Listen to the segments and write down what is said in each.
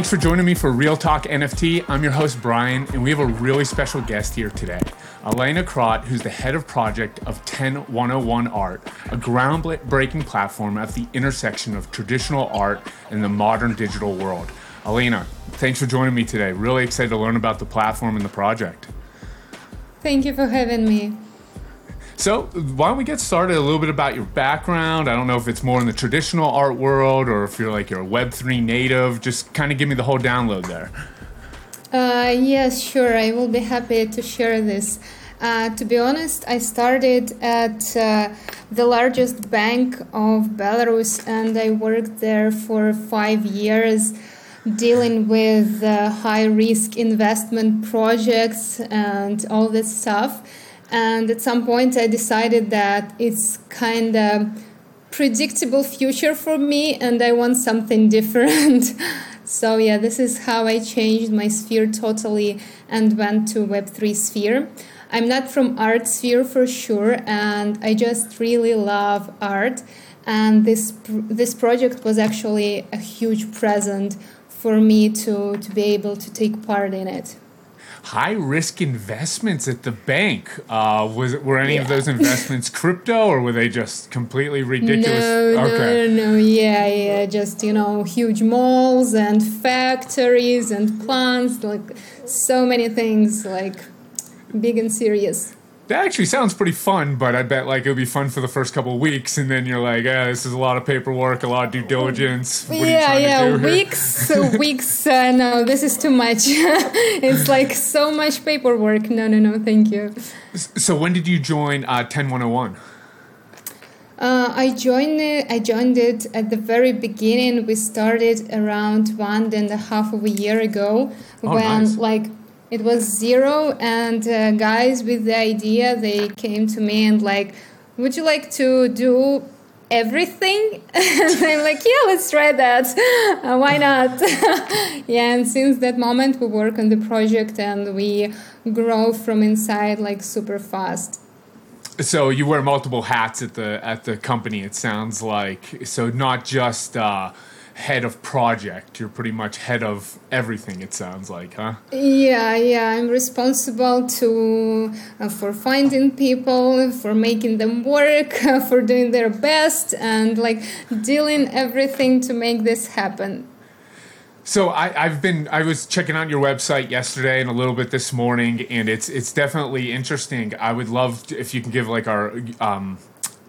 Thanks for joining me for Real Talk NFT. I'm your host, Brian, and we have a really special guest here today. Alina Krot, who's the head of project of 10101 Art, a groundbreaking platform at the intersection of traditional art and the modern digital world. Elena, thanks for joining me today. Really excited to learn about the platform and the project. Thank you for having me. So, why don't we get started a little bit about your background? I don't know if it's more in the traditional art world or if you're like you're a Web3 native. Just kind of give me the whole download there. Uh, yes, sure. I will be happy to share this. Uh, to be honest, I started at uh, the largest bank of Belarus and I worked there for five years dealing with uh, high risk investment projects and all this stuff. And at some point, I decided that it's kind of predictable future for me, and I want something different. so yeah, this is how I changed my sphere totally and went to Web3 sphere. I'm not from art sphere for sure, and I just really love art. And this this project was actually a huge present for me to to be able to take part in it high risk investments at the bank. Uh, was were any yeah. of those investments crypto or were they just completely ridiculous? No, okay. no, no, yeah, yeah, just you know, huge malls and factories and plants, like so many things, like big and serious that actually sounds pretty fun, but I bet like it would be fun for the first couple of weeks, and then you're like, yeah, this is a lot of paperwork, a lot of due diligence. What yeah, yeah, weeks, weeks. Uh, no, this is too much. it's like so much paperwork. No, no, no, thank you. So when did you join uh, 10101? Uh, I joined it. I joined it at the very beginning. We started around one and a half of a year ago, oh, when nice. like it was zero and uh, guys with the idea they came to me and like would you like to do everything? And i'm like yeah let's try that. Uh, why not? Yeah and since that moment we work on the project and we grow from inside like super fast. So you wear multiple hats at the at the company it sounds like. So not just uh head of project. You're pretty much head of everything. It sounds like, huh? Yeah, yeah. I'm responsible to uh, for finding people, for making them work, uh, for doing their best, and like dealing everything to make this happen. So I, have been I was checking out your website yesterday and a little bit this morning, and it's it's definitely interesting. I would love to, if you can give like our um,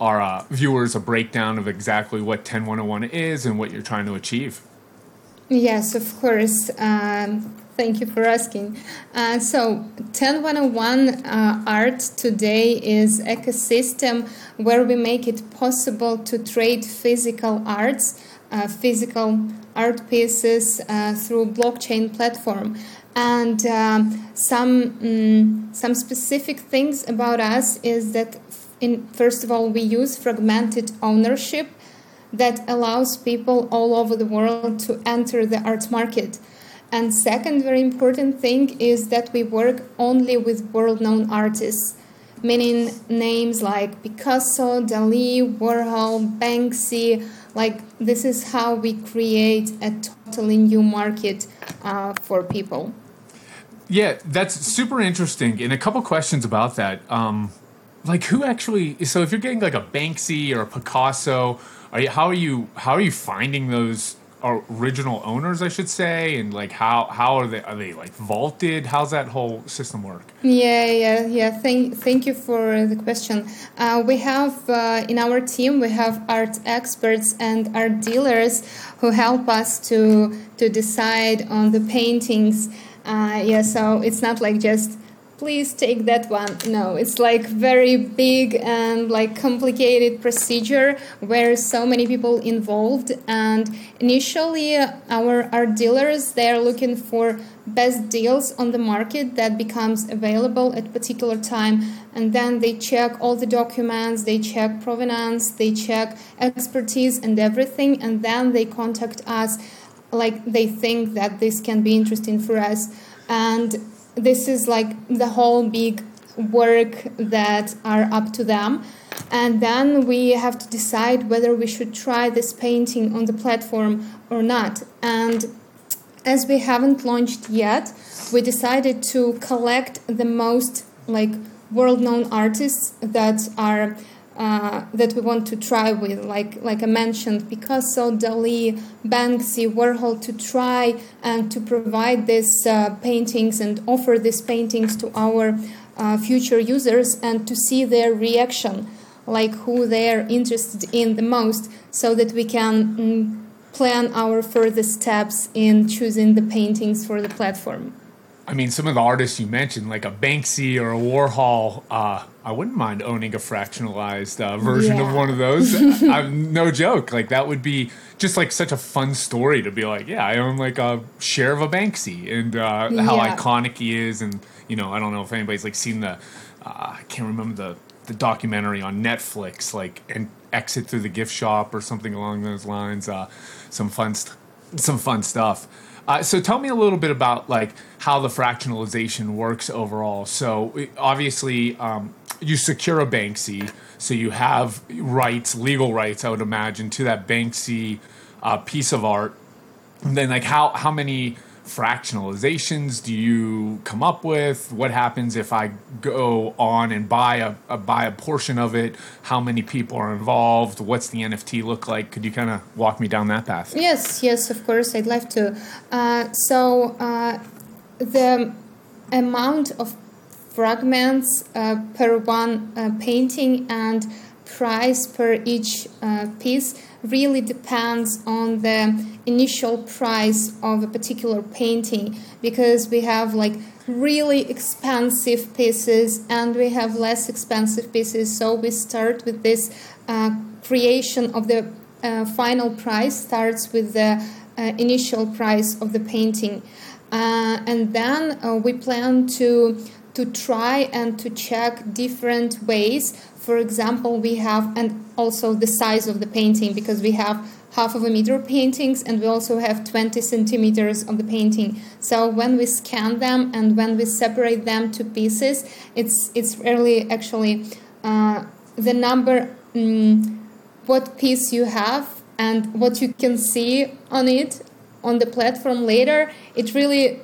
our uh, viewers a breakdown of exactly what 10101 is and what you're trying to achieve. Yes, of course. Um, thank you for asking. Uh, so, 10101 uh, Art today is ecosystem where we make it possible to trade physical arts, uh, physical art pieces uh, through blockchain platform. And um, some um, some specific things about us is that in first of all we use fragmented ownership that allows people all over the world to enter the art market. And second very important thing is that we work only with world-known artists meaning names like picasso dali warhol banksy. Like this is how we create a totally new market uh, for people. Yeah that's super interesting. And a couple questions about that. Um, like who actually so if you're getting like a banksy or a picasso are you, how are you how are you finding those original owners i should say? And like how how are they are they like vaulted? How's that whole system work? Yeah yeah yeah. Thank thank you for the question. Uh, we have uh, in our team we have art experts and art dealers who help us to to decide on the paintings. Uh, yeah so it's not like just please take that one. No, it's like very big and like complicated procedure where so many people involved. And initially, our art dealers they are looking for best deals on the market that becomes available at particular time and then they check all the documents they check provenance they check expertise and everything and then they contact us like they think that this can be interesting for us and this is like the whole big work that are up to them. And then we have to decide whether we should try this painting on the platform or not. And as we haven't launched yet, we decided to collect the most like world-known artists that are uh, that we want to try with, like like I mentioned, Picasso, Dali, Banksy, Warhol, to try and to provide these uh, paintings and offer these paintings to our uh, future users and to see their reaction, like who they're interested in the most, so that we can mm, plan our further steps in choosing the paintings for the platform. I mean, some of the artists you mentioned, like a Banksy or a Warhol, uh, I wouldn't mind owning a fractionalized uh, version yeah. of one of those. I'm no joke. Like that would be just like such a fun story to be like, yeah, I own like a share of a Banksy and uh, how yeah. iconic he is, and you know, I don't know if anybody's like seen the, uh, I can't remember the the documentary on Netflix, like and exit through the gift shop or something along those lines. Uh, some fun, st- some fun stuff. Uh, so tell me a little bit about like how the fractionalization works overall. So obviously, um, you secure a Banksy, so you have rights, legal rights, I would imagine, to that Banksy uh, piece of art. And then, like, how how many fractionalizations do you come up with? What happens if I go on and buy a, a, buy a portion of it? How many people are involved? What's the NFT look like? Could you kind of walk me down that path? Yes, yes, of course, I'd love to. Uh, so uh, the amount of fragments uh, per one uh, painting and price per each uh, piece really depends on the initial price of a particular painting because we have like really expensive pieces and we have less expensive pieces. So we start with this uh, creation of the uh, final price starts with the uh, initial price of the painting. Uh, and then uh, we plan to to try and to check different ways for example we have and also the size of the painting because we have half of a meter paintings and we also have 20 centimeters of the painting. So when we scan them and when we separate them to pieces it's it's really actually uh, the number um, what piece you have and what you can see on it on the platform later it really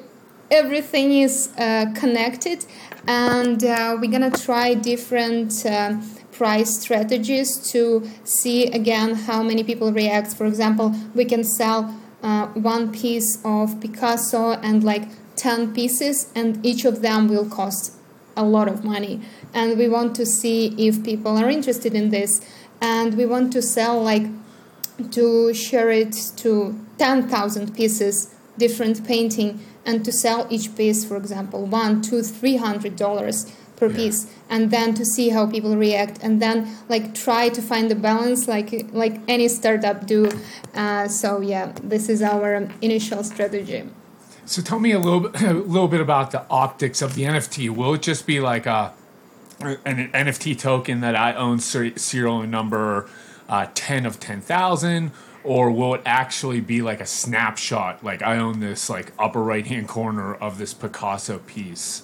everything is uh, connected and uh, we're gonna try different uh, price strategies to see again how many people react. For example we can sell uh, one piece of picasso and like 10 pieces and each of them will cost a lot of money. And we want to see if people are interested in this. And we want to sell like to share it to 10,000 pieces different painting and to sell each piece for example one two three hundred dollars per yeah. piece and then to see how people react and then like try to find the balance like like any startup do. Uh, so yeah this is our initial strategy. So tell me a little bit a little bit about the optics of the nft will it just be like a an nft token that i own serial number uh, 10 of 10000 or will it actually be like a snapshot? Like i own this like upper right hand corner of this picasso piece.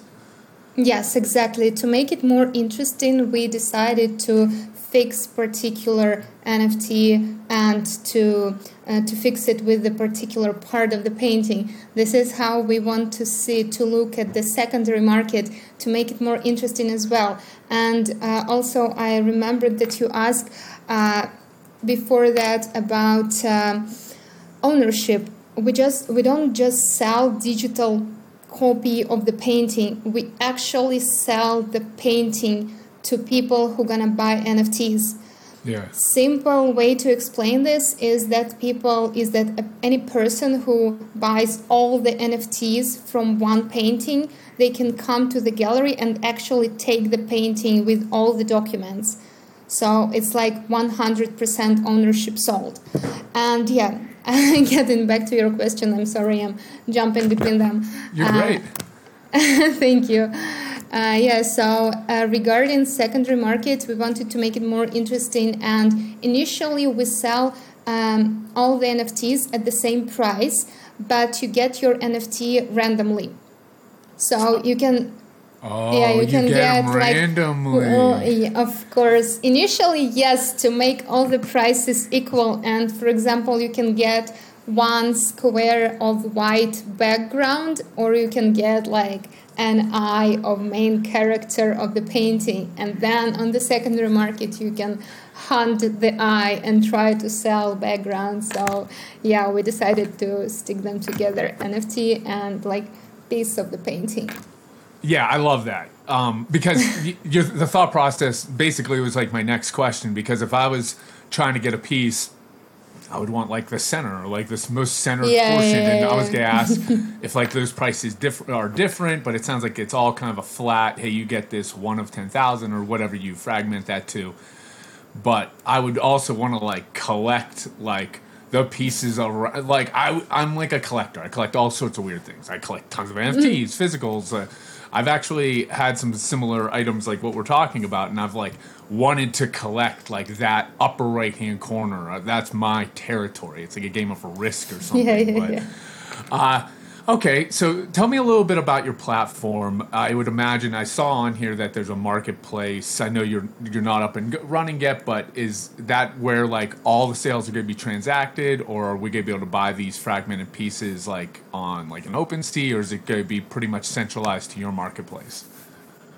Yes exactly. To make it more interesting we decided to fix particular nft and to uh, to fix it with the particular part of the painting. This is how we want to see to look at the secondary market to make it more interesting as well. And uh, also i remembered that you asked uh, before that about um, ownership. We just we don't just sell digital copy of the painting. We actually sell the painting to people who gonna buy NFTs. Yeah. Simple way to explain this is that people is that any person who buys all the NFTs from one painting, they can come to the gallery and actually take the painting with all the documents. So it's like 100% ownership sold. And yeah, getting back to your question, I'm sorry, I'm jumping between them. You're uh, great. thank you. Uh, yeah, so uh, regarding secondary market, we wanted to make it more interesting. And initially, we sell um, all the NFTs at the same price, but you get your NFT randomly. So you can Oh, yeah, you, you can get, get randomly. Uh, like, of course, initially, yes, to make all the prices equal. And for example, you can get one square of white background or you can get like an eye of main character of the painting and then on the secondary market you can hunt the eye and try to sell background so yeah we decided to stick them together nft and like piece of the painting yeah i love that um, because the thought process basically was like my next question because if i was trying to get a piece I would want like the center, like this most centered yeah, portion. Yeah, yeah, and I was gonna ask if like those prices diff- are different, but it sounds like it's all kind of a flat. Hey, you get this one of ten thousand or whatever you fragment that to. But I would also want to like collect like the pieces of like I I'm like a collector. I collect all sorts of weird things. I collect tons of NFTs, physicals. Uh, I've actually had some similar items like what we're talking about, and I've like wanted to collect like that upper right hand corner. Uh, that's my territory. It's like a game of risk or something. Yeah, yeah, but, yeah. Uh, Okay, so tell me a little bit about your platform. I would imagine I saw on here that there's a marketplace. I know you're you're not up and running yet, but is that where like all the sales are going to be transacted, or are we going to be able to buy these fragmented pieces like on like an OpenSea, or is it going to be pretty much centralized to your marketplace?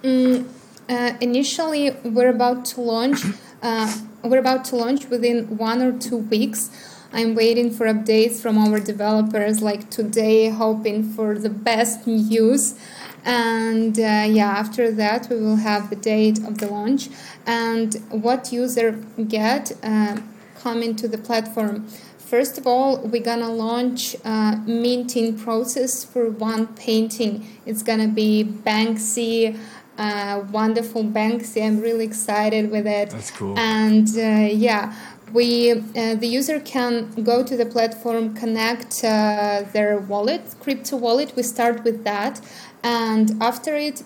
Mm, uh, initially, we're about to launch. Uh, we're about to launch within one or two weeks. I'm waiting for updates from our developers like today, hoping for the best news. And uh, yeah, after that, we will have the date of the launch and what user get uh, coming to the platform. First of all, we're gonna launch a minting process for one painting. It's gonna be Banksy. Uh, wonderful Banksy. I'm really excited with it. That's cool. And uh, yeah, we uh, the user can go to the platform connect uh, their wallet crypto wallet. We start with that and after it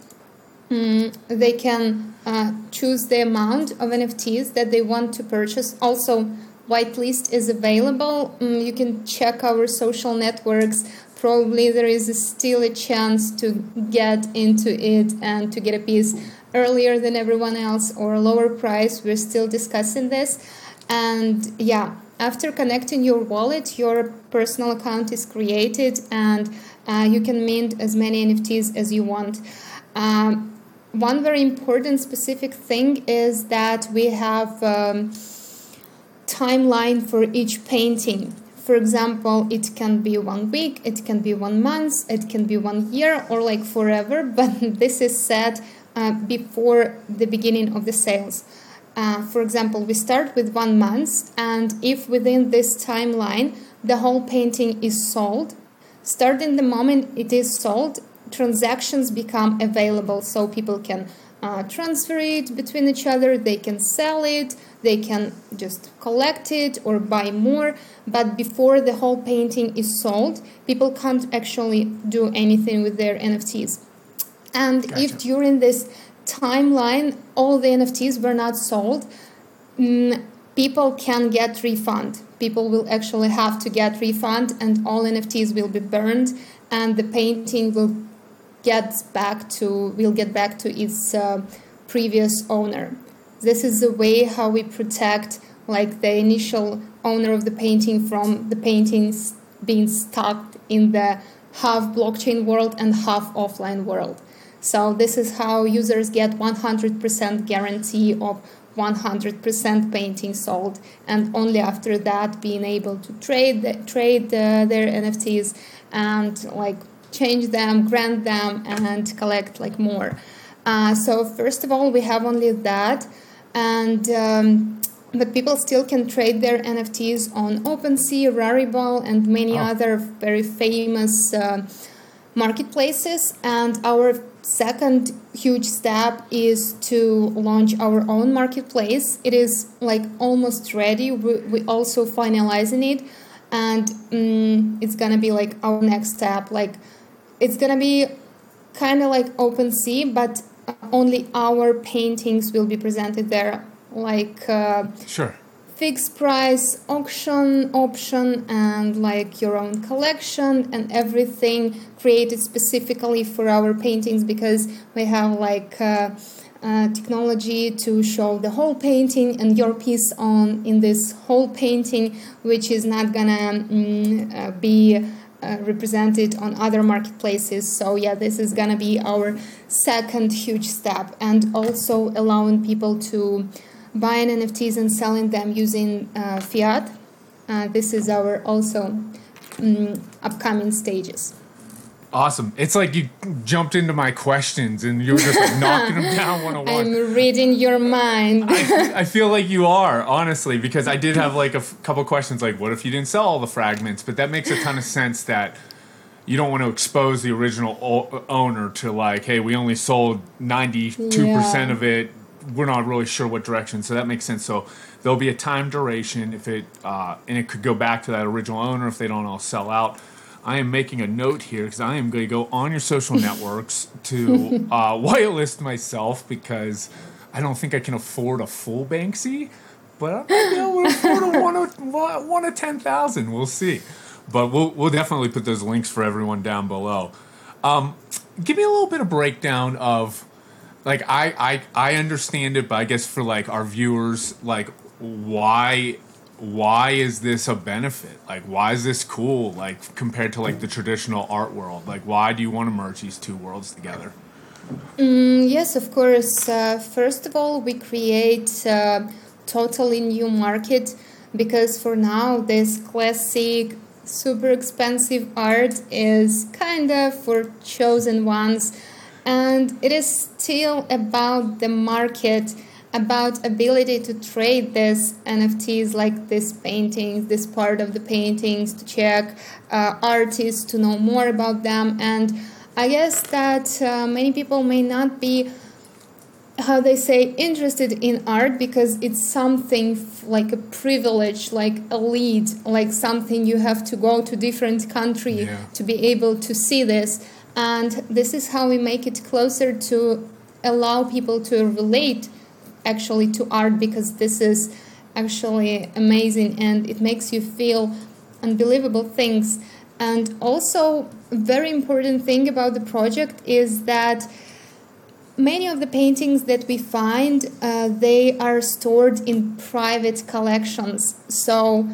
um, they can uh, choose the amount of nfts that they want to purchase. Also whitelist is available. Um, you can check our social networks. Probably there is still a chance to get into it and to get a piece earlier than everyone else or a lower price. We're still discussing this and yeah, after connecting your wallet, your personal account is created and uh, you can mint as many NFTs as you want. Um, one very important specific thing is that we have um, timeline for each painting. For example, it can be one week, it can be one month, it can be one year, or like forever. But this is set uh, before the beginning of the sales. Uh, for example, we start with one month, and if within this timeline the whole painting is sold, starting the moment it is sold, transactions become available so people can uh, transfer it between each other, they can sell it, they can just collect it or buy more. But before the whole painting is sold, people can't actually do anything with their NFTs. And gotcha. if during this timeline all the nfts were not sold. Mm, people can get refund. People will actually have to get refund and all nfts will be burned and the painting will get back to will get back to its uh, previous owner. This is the way how we protect like the initial owner of the painting from the paintings being stuck in the half blockchain world and half offline world so this is how users get 100% guarantee of 100% painting sold, and only after that being able to trade the, trade the, their NFTs and like change them, grant them, and collect like more. Uh, so first of all, we have only that, and um, but people still can trade their NFTs on OpenSea, Rarible, and many oh. other very famous uh, marketplaces. And our second huge step is to launch our own marketplace. It is like almost ready. We, we also finalizing it and um, it's gonna be like our next step. Like it's gonna be kind of like OpenSea but only our paintings will be presented there like uh, sure fixed price auction option and like your own collection and everything created specifically for our paintings because we have like uh, uh, technology to show the whole painting and your piece on in this whole painting, which is not gonna mm, uh, be uh, represented on other marketplaces. So yeah, this is gonna be our second huge step, and also allowing people to buy NFTs and selling them using uh, fiat. Uh, this is our also um, upcoming stages. Awesome. It's like you jumped into my questions and you were just like knocking them down one on one. I'm reading your mind. I, I, feel like you are, honestly, because I did have like a f- couple questions like, what if you didn't sell all the fragments? But that makes a ton of sense that you don't want to expose the original o- owner to like, hey, we only sold 92% yeah. of it. We're not really sure what direction. So that makes sense. So there'll be a time duration if it, uh, and it could go back to that original owner if they don't all sell out I am making a note here because I am going to go on your social networks to uh, whitelist myself because I don't think I can afford a full Banksy, but I might be able to afford a one of, one of 10,000. We'll see. But we'll, we'll definitely put those links for everyone down below. Um, give me a little bit of breakdown of like I, I I understand it, but I guess for like our viewers, like why why is this a benefit? Like, why is this cool? Like, compared to like the traditional art world, like, why do you want to merge these two worlds together? Mm, yes, of course. Uh, first of all, we create a totally new market because for now, this classic, super expensive art is kind of for chosen ones, and it is still about the market about ability to trade these NFTs like these paintings, this part of the paintings, to check uh, artists, to know more about them. And I guess that uh, many people may not be, how they say, interested in art because it's something f- like a privilege, like a lead, like something you have to go to different country yeah. to be able to see this. And this is how we make it closer to allow people to relate actually to art because this is actually amazing and it makes you feel unbelievable things. And also very important thing about the project is that many of the paintings that we find uh, they are stored in private collections. So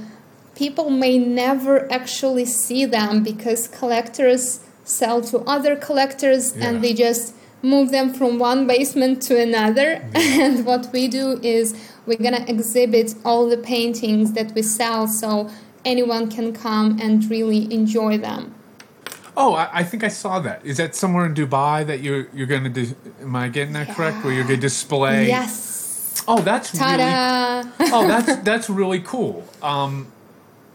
people may never actually see them because collectors sell to other collectors yeah. and they just move them from one basement to another. Yeah. And what we do is we're gonna exhibit all the paintings that we sell so anyone can come and really enjoy them. Oh, I, I, think I saw that. Is that somewhere in Dubai that you're you're going to do? Am I getting that yeah. correct? Where you're going to display? Yes. Oh, that's Ta-da. really. oh, that's that's really cool. Um,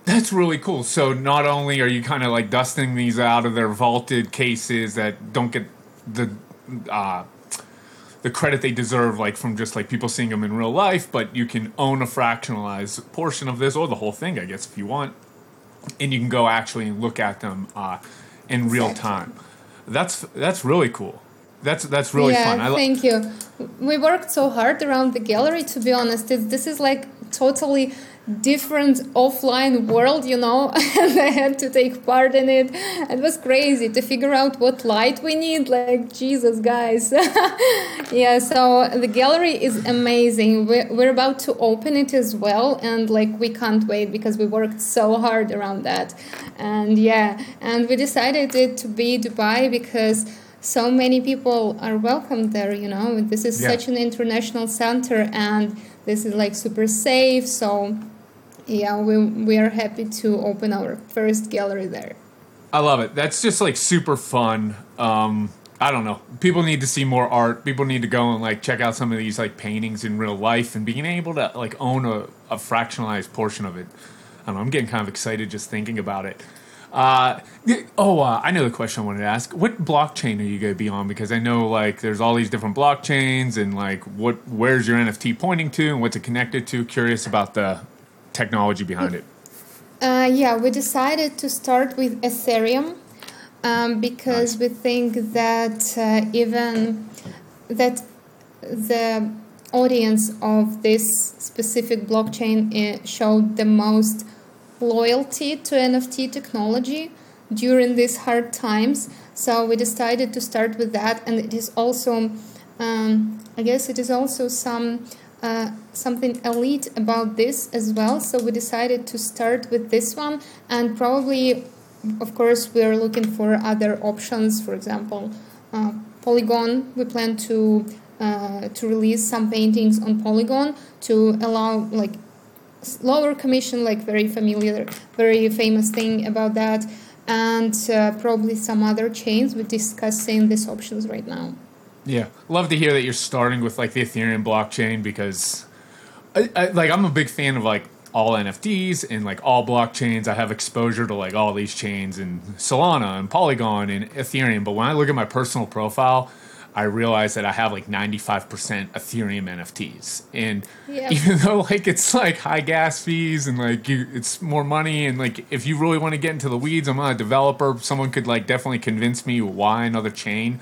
that's really cool. So not only are you kind of like dusting these out of their vaulted cases that don't get the uh, the credit they deserve, like from just like people seeing them in real life. But you can own a fractionalized portion of this, or the whole thing, I guess, if you want, and you can go actually look at them uh, in real time. That's that's really cool. That's that's really yeah, fun. I thank you. We worked so hard around the gallery. To be honest, it's, this is like totally different offline world, you know, and I had to take part in it. It was crazy to figure out what light we need. Like, Jesus, guys. yeah, so the gallery is amazing. We're, we're about to open it as well, and like, we can't wait because we worked so hard around that. And yeah, and we decided it to be Dubai because so many people are welcome there, you know. This is yeah. such an international center and this is like super safe so yeah, we, we are happy to open our first gallery there. I love it. That's just like super fun. Um, I don't know. People need to see more art. People need to go and like check out some of these like paintings in real life and being able to like own a, a fractionalized portion of it. I. I'm getting kind of excited just thinking about it. Uh, oh, uh, I know the question I wanted to ask. What blockchain are you going to be on? Because I know like there's all these different blockchains and like what where's your NFT pointing to and what's it connected to. Curious about the technology behind it? Uh, yeah, we decided to start with Ethereum um, because nice. we think that uh, even that the audience of this specific blockchain uh, showed the most loyalty to NFT technology during these hard times. So we decided to start with that, and it is also um, I guess it is also some uh, something elite about this as well. So we decided to start with this one, and probably, of course, we are looking for other options. For example, uh, Polygon. We plan to uh, to release some paintings on Polygon to allow like lower commission, like very familiar, very famous thing about that, and uh, probably some other chains. We're discussing these options right now. Yeah, love to hear that you're starting with like the Ethereum blockchain because, I, I, like, I'm a big fan of like all NFTs and like all blockchains. I have exposure to like all these chains and Solana and Polygon and Ethereum. But when I look at my personal profile, I realize that I have like 95% Ethereum NFTs. And even though like it's like high gas fees and like you, it's more money and like if you really want to get into the weeds, I'm not a developer. Someone could like definitely convince me why another chain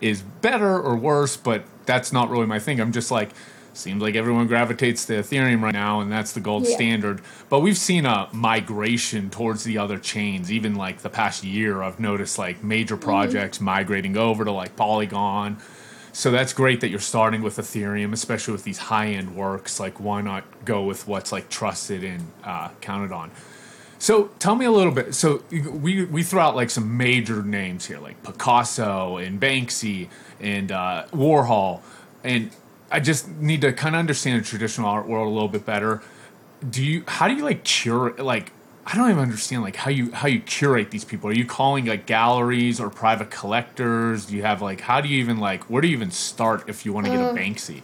is better or worse, but that's not really my thing. I'm just like, seems like everyone gravitates to Ethereum right now, and that's the gold Yeah. standard. But we've seen a migration towards the other chains. Even like the past year, I've noticed like major projects migrating over to like Polygon. So that's great that you're starting with Ethereum, especially with these high end works. Like, why not go with what's like trusted and uh, counted on? So tell me a little bit. So we we throw out like some major names here, like Picasso and Banksy and uh, Warhol, and I just need to kind of understand the traditional art world a little bit better. Do you? How do you like curate? Like I don't even understand like how you how you curate these people. Are you calling like galleries or private collectors? Do you have like how do you even like where do you even start if you want to get a uh, Banksy?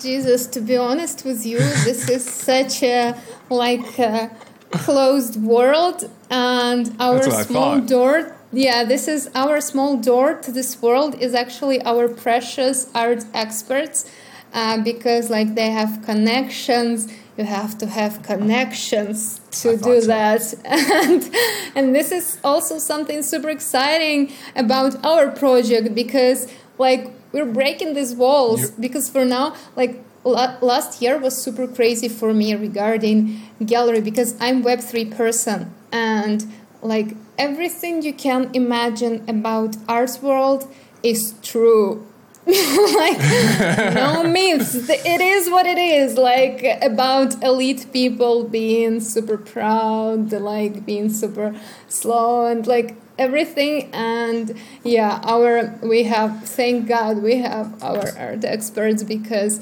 Jesus, to be honest with you, this is such a like a closed world, and our That's what I small thought. door. Yeah, this is our small door to this world is actually our precious art experts, uh, because like they have connections. You have to have connections to do so. that, and and this is also something super exciting about our project because like we're breaking these walls You- because for now like last year was super crazy for me regarding gallery because i'm web3 person and like everything you can imagine about art world is true. Like no myths. It is what it is. Like about elite people being super proud like being super slow and like everything. And yeah our we have thank god we have our art experts because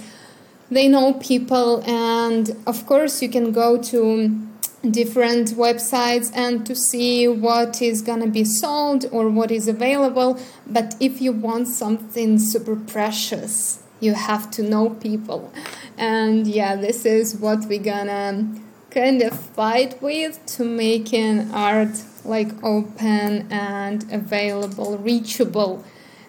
they know people. And of course you can go to different websites and to see what is gonna be sold or what is available. But if you want something super precious you have to know people. And yeah this is what we're gonna kind of fight with to making art like open and available reachable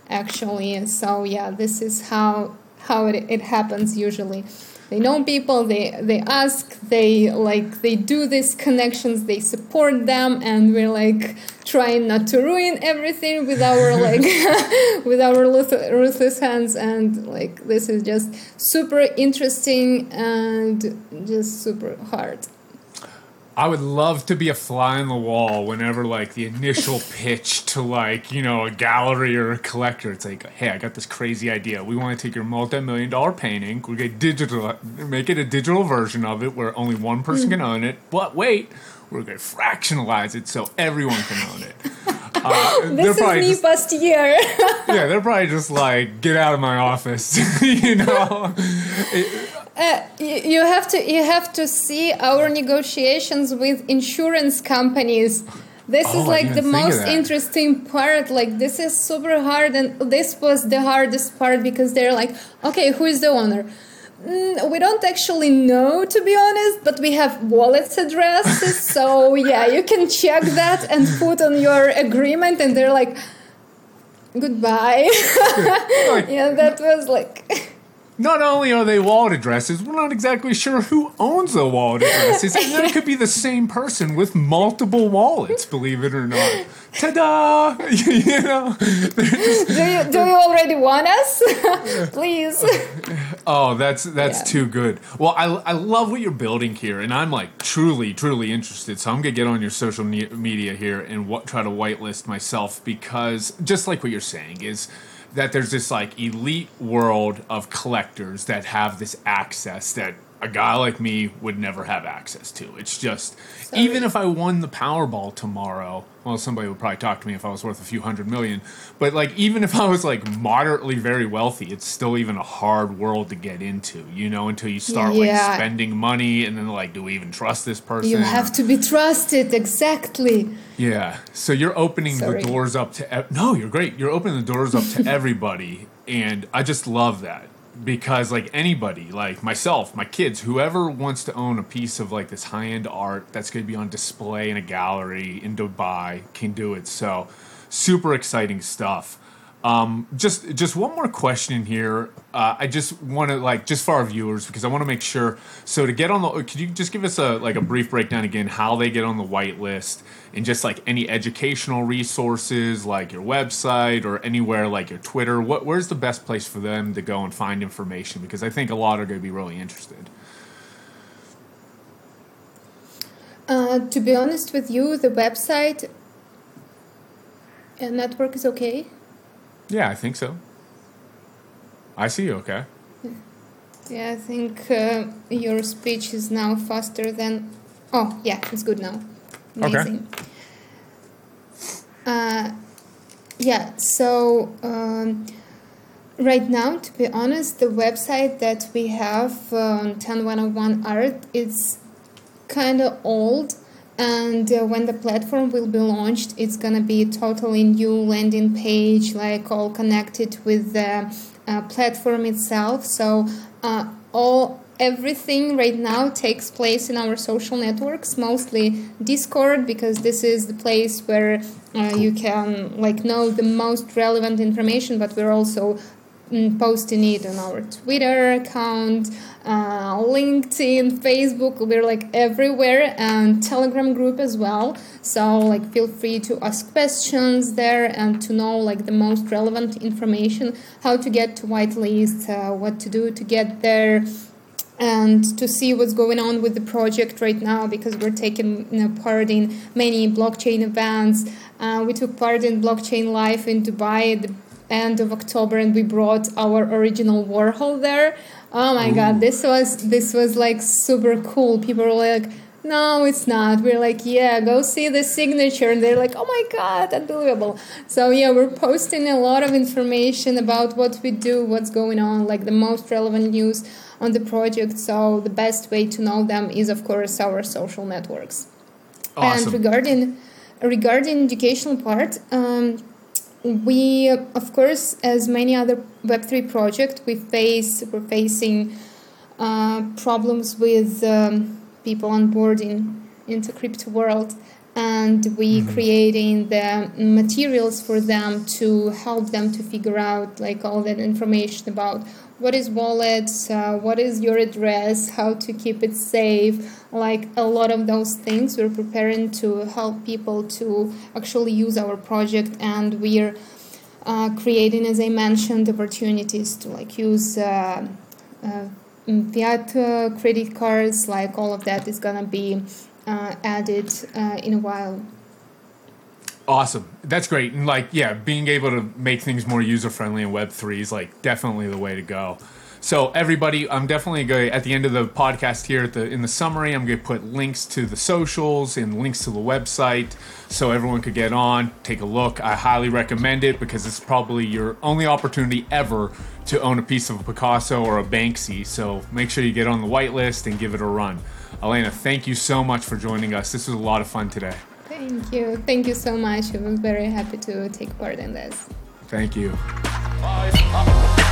actually. So yeah this is how how it, it happens usually they know people they they ask they like they do these connections they support them and we're like trying not to ruin everything with our like with our ruth- ruthless hands and like this is just super interesting and just super hard I would love to be a fly on the wall whenever like the initial pitch to like, you know, a gallery or a collector. It's like, hey, I got this crazy idea. We want to take your multi-million dollar painting, we get digital make it a digital version of it where only one person can own it. But wait, we're gonna fractionalize it so everyone can own it. Uh, this is me just, year yeah, they're probably just like, get out of my office, you know. Uh, you, you have to you have to see our negotiations with insurance companies. This Oh, is like the most interesting part. Like this is super hard, and this was the hardest part because they're like, okay, who is the owner? Mm, we don't actually know, to be honest, but we have wallet addresses. so yeah, you can check that and put on your agreement. And they're like, goodbye. Yeah, that was like. Not only are they wallet addresses, we're not exactly sure who owns the wallet addresses. And that could be the same person with multiple wallets, believe it or not. Ta da! you know? Just- do you do you already want us? Please. oh, that's that's Yeah. too good. Well, I, I love what you're building here, and I'm like truly, truly interested. So I'm gonna get on your social media here and what, try to whitelist myself because just like what you're saying is that there's this like elite world of collectors that have this access that a guy like me would never have access to. It's just even if I won the Powerball tomorrow, well, somebody would probably talk to me if I was worth a few hundred million. But like even if I was like moderately very wealthy, it's still even a hard world to get into, you know, until you start Yeah. like spending money and then like, do we even trust this person? You have to be trusted, exactly. Yeah. So you're opening Sorry. the doors up to ev- no, you're great. You're opening the doors up to everybody, and I just love that because like anybody, like myself, my kids, whoever wants to own a piece of like this high end art that's going to be on display in a gallery in Dubai can do it. So super exciting stuff. Um, just just one more question here. Uh, I just want to like just for our viewers because I want to make sure. So to get on the, could you just give us a like a brief breakdown again how they get on the whitelist and just like any educational resources like your website or anywhere like your Twitter. What where's the best place for them to go and find information? Because I think a lot are going to be really interested. Uh, to be honest with you, the website and network is okay. Yeah, I think so. I see you. Okay. Yeah, I think uh, your speech is now faster than. Oh, yeah, it's good now. Okay. Amazing. Uh, yeah, so um, right now, to be honest, the website that we have uh, on 10101 Art is kind of old. And uh, when the platform will be launched, it's gonna be a totally new landing page, like all connected with the uh, platform itself. So uh, all everything right now takes place in our social networks, mostly Discord, because this is the place where uh, you can like know the most relevant information. But we're also posting it on our Twitter account, uh, LinkedIn, Facebook. We're like everywhere, and Telegram group as well. So like, feel free to ask questions there and to know like the most relevant information, how to get to whitelist, uh, what to do to get there. And to see what's going on with the project right now, because we're taking you know, part in many blockchain events. Uh, we took part in Blockchain Live in Dubai the end of October, and we brought our original Warhol there. Oh my god, this was this was like super cool. People were like, "No, it's not." We're like, "Yeah, go see the signature," and they're like, "Oh my god, unbelievable!" So yeah, we're posting a lot of information about what we do, what's going on, like the most relevant news on the project. So the best way to know them is, of course, our social networks. Awesome. And regarding regarding educational part, um, we of course, as many other Web three projects, we face we're facing uh, problems with um, people onboarding into crypto world, and we creating the materials for them to help them to figure out like all that information about what is wallet, uh, what is your address, how to keep it safe, like a lot of those things. We're preparing to help people to actually use our project, and we're uh, creating, as I mentioned, opportunities to like use uh, uh, fiat uh, credit cards. Like all of that is gonna be uh, added in a while. Awesome. That's great. And like, yeah, being able to make things more user friendly in Web three is like definitely the way to go. So everybody, I'm definitely going at the end of the podcast here the in the summary, I'm going to put links to the socials and links to the website so everyone could get on, take a look. I highly recommend it because it's probably your only opportunity ever to own a piece of a Picasso or a Banksy. So make sure you get on the whitelist and give it a run. Alina, thank you so much for joining us. This was a lot of fun today. Thank you. Thank you so much. I was very happy to take part in this. Thank you. Five, up.